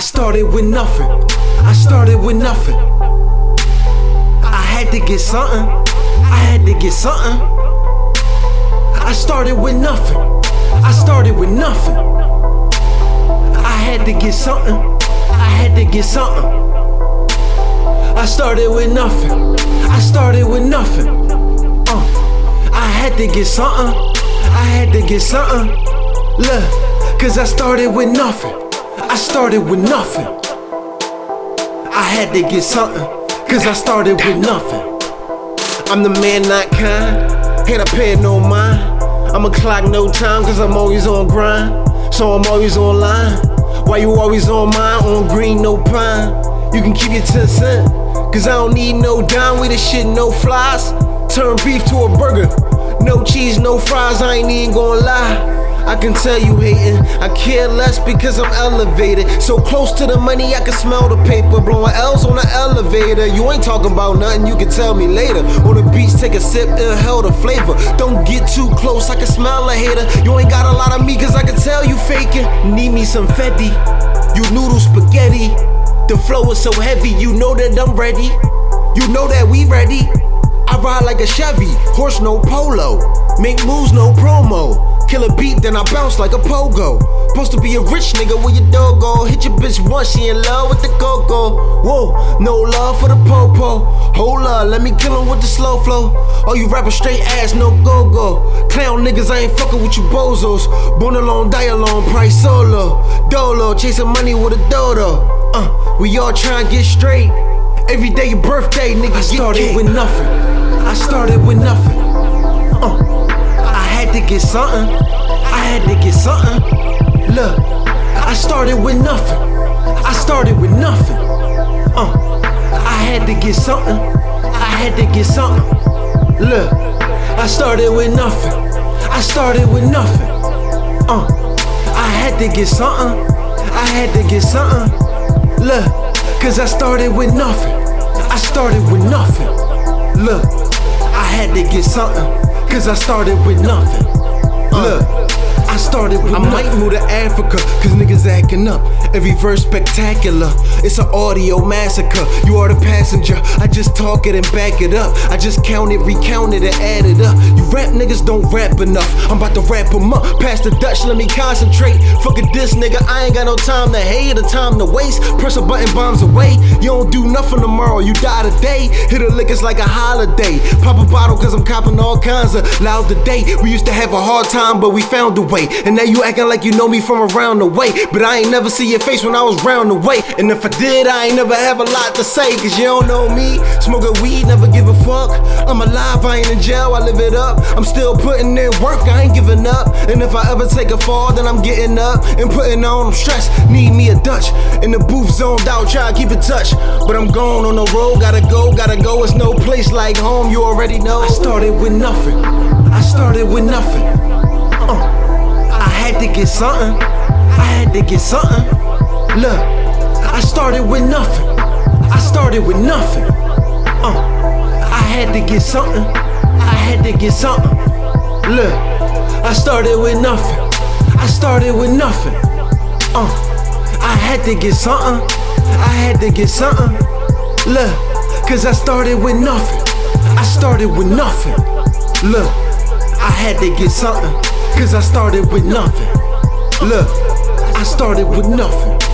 I started with nothing. I started with nothing. I had to get something. I had to get something. I started with nothing. I started with nothing. I had to get something. I had to get something. I started with nothing. I started with nothing. Uh, I had to get something. I had to get something. Look, cause I started with nothing. I started with nothing. I had to get something. Cause I started with nothing. I'm the man, not kind. ain't I pay no mind. I'ma clock no time, cause I'm always on grind. So I'm always online. Why you always on mine? On green, no pine. You can keep your 10 cent. Cause I don't need no dime with this shit, no flies. Turn beef to a burger. No cheese, no fries, I ain't even gonna lie. I can tell you hating. I care less because I'm elevated. So close to the money, I can smell the paper. Blowing L's on the elevator. You ain't talking about nothing, you can tell me later. On the beach, take a sip, inhale the flavor. Don't get too close, I can smell a hater. You ain't got a lot of me, cause I can tell you faking. Need me some Fetty. You noodle spaghetti. The flow is so heavy, you know that I'm ready. You know that we ready. I ride like a Chevy, horse no polo. Make moves, no promo. Kill a beat, then I bounce like a pogo. Supposed to be a rich nigga where your dog go. Hit your bitch once, she in love with the coco. Whoa, no love for the popo. Hold up, let me kill him with the slow flow. All you rappers straight ass, no go go. Clown niggas, I ain't fucking with you bozos. Born alone, die alone, price solo. Dolo, chasing money with a dodo. Uh, we all trying to get straight. Every day your birthday, nigga. I started with nothing. I started with nothing. Get something. I had to get something. Look, I started with nothing. I started with nothing. Uh, I had to get something. I had to get something. Look, I started with nothing. I started with nothing. Uh, I had to get something. I had to get something. Look, cause I started with nothing. I started with nothing. Look, I had to get something. Cause I started with nothing. Look, I started with I might move to Africa, cause niggas acting up. Every verse spectacular. It's an audio massacre. You are the passenger. I just talk it and back it up. I just count it, recount it, and add it up. You rap niggas don't rap enough. I'm about to wrap them up. Pass the Dutch, let me concentrate. Fuck it, this nigga. I ain't got no time to hate or time to waste. Press a button, bombs away. You don't do nothing tomorrow. You die today. Hit a lick, it's like a holiday. Pop a bottle, cause I'm copping all kinds of loud today. We used to have a hard time, but we found a way. And now you acting like you know me from around the way. But I ain't never see your face when I was round the way. And if I did, I ain't never have a lot to say, cause you don't know me. Smoking weed, never give a fuck. I'm alive, I ain't in jail, I live it up. I'm still putting in work, I ain't giving up. And if I ever take a fall, then I'm getting up and putting on, I'm stressed. Need me a Dutch. In the booth, zoned out, try to keep in touch. But I'm gone on the road, gotta go, gotta go. It's no place like home, you already know. I started with nothing. I started with nothing. Uh, had to get something. I had to get something. Look, I started with nothing. I started with nothing. Uh, I had to get something. I had to get something. Look, I started with nothing. I started with nothing. Uh, I had to get something. I had to get something. Look, cause I started with nothing. I started with nothing. Look, I had to get something. Cause I started with nothing. Look, I started with nothing.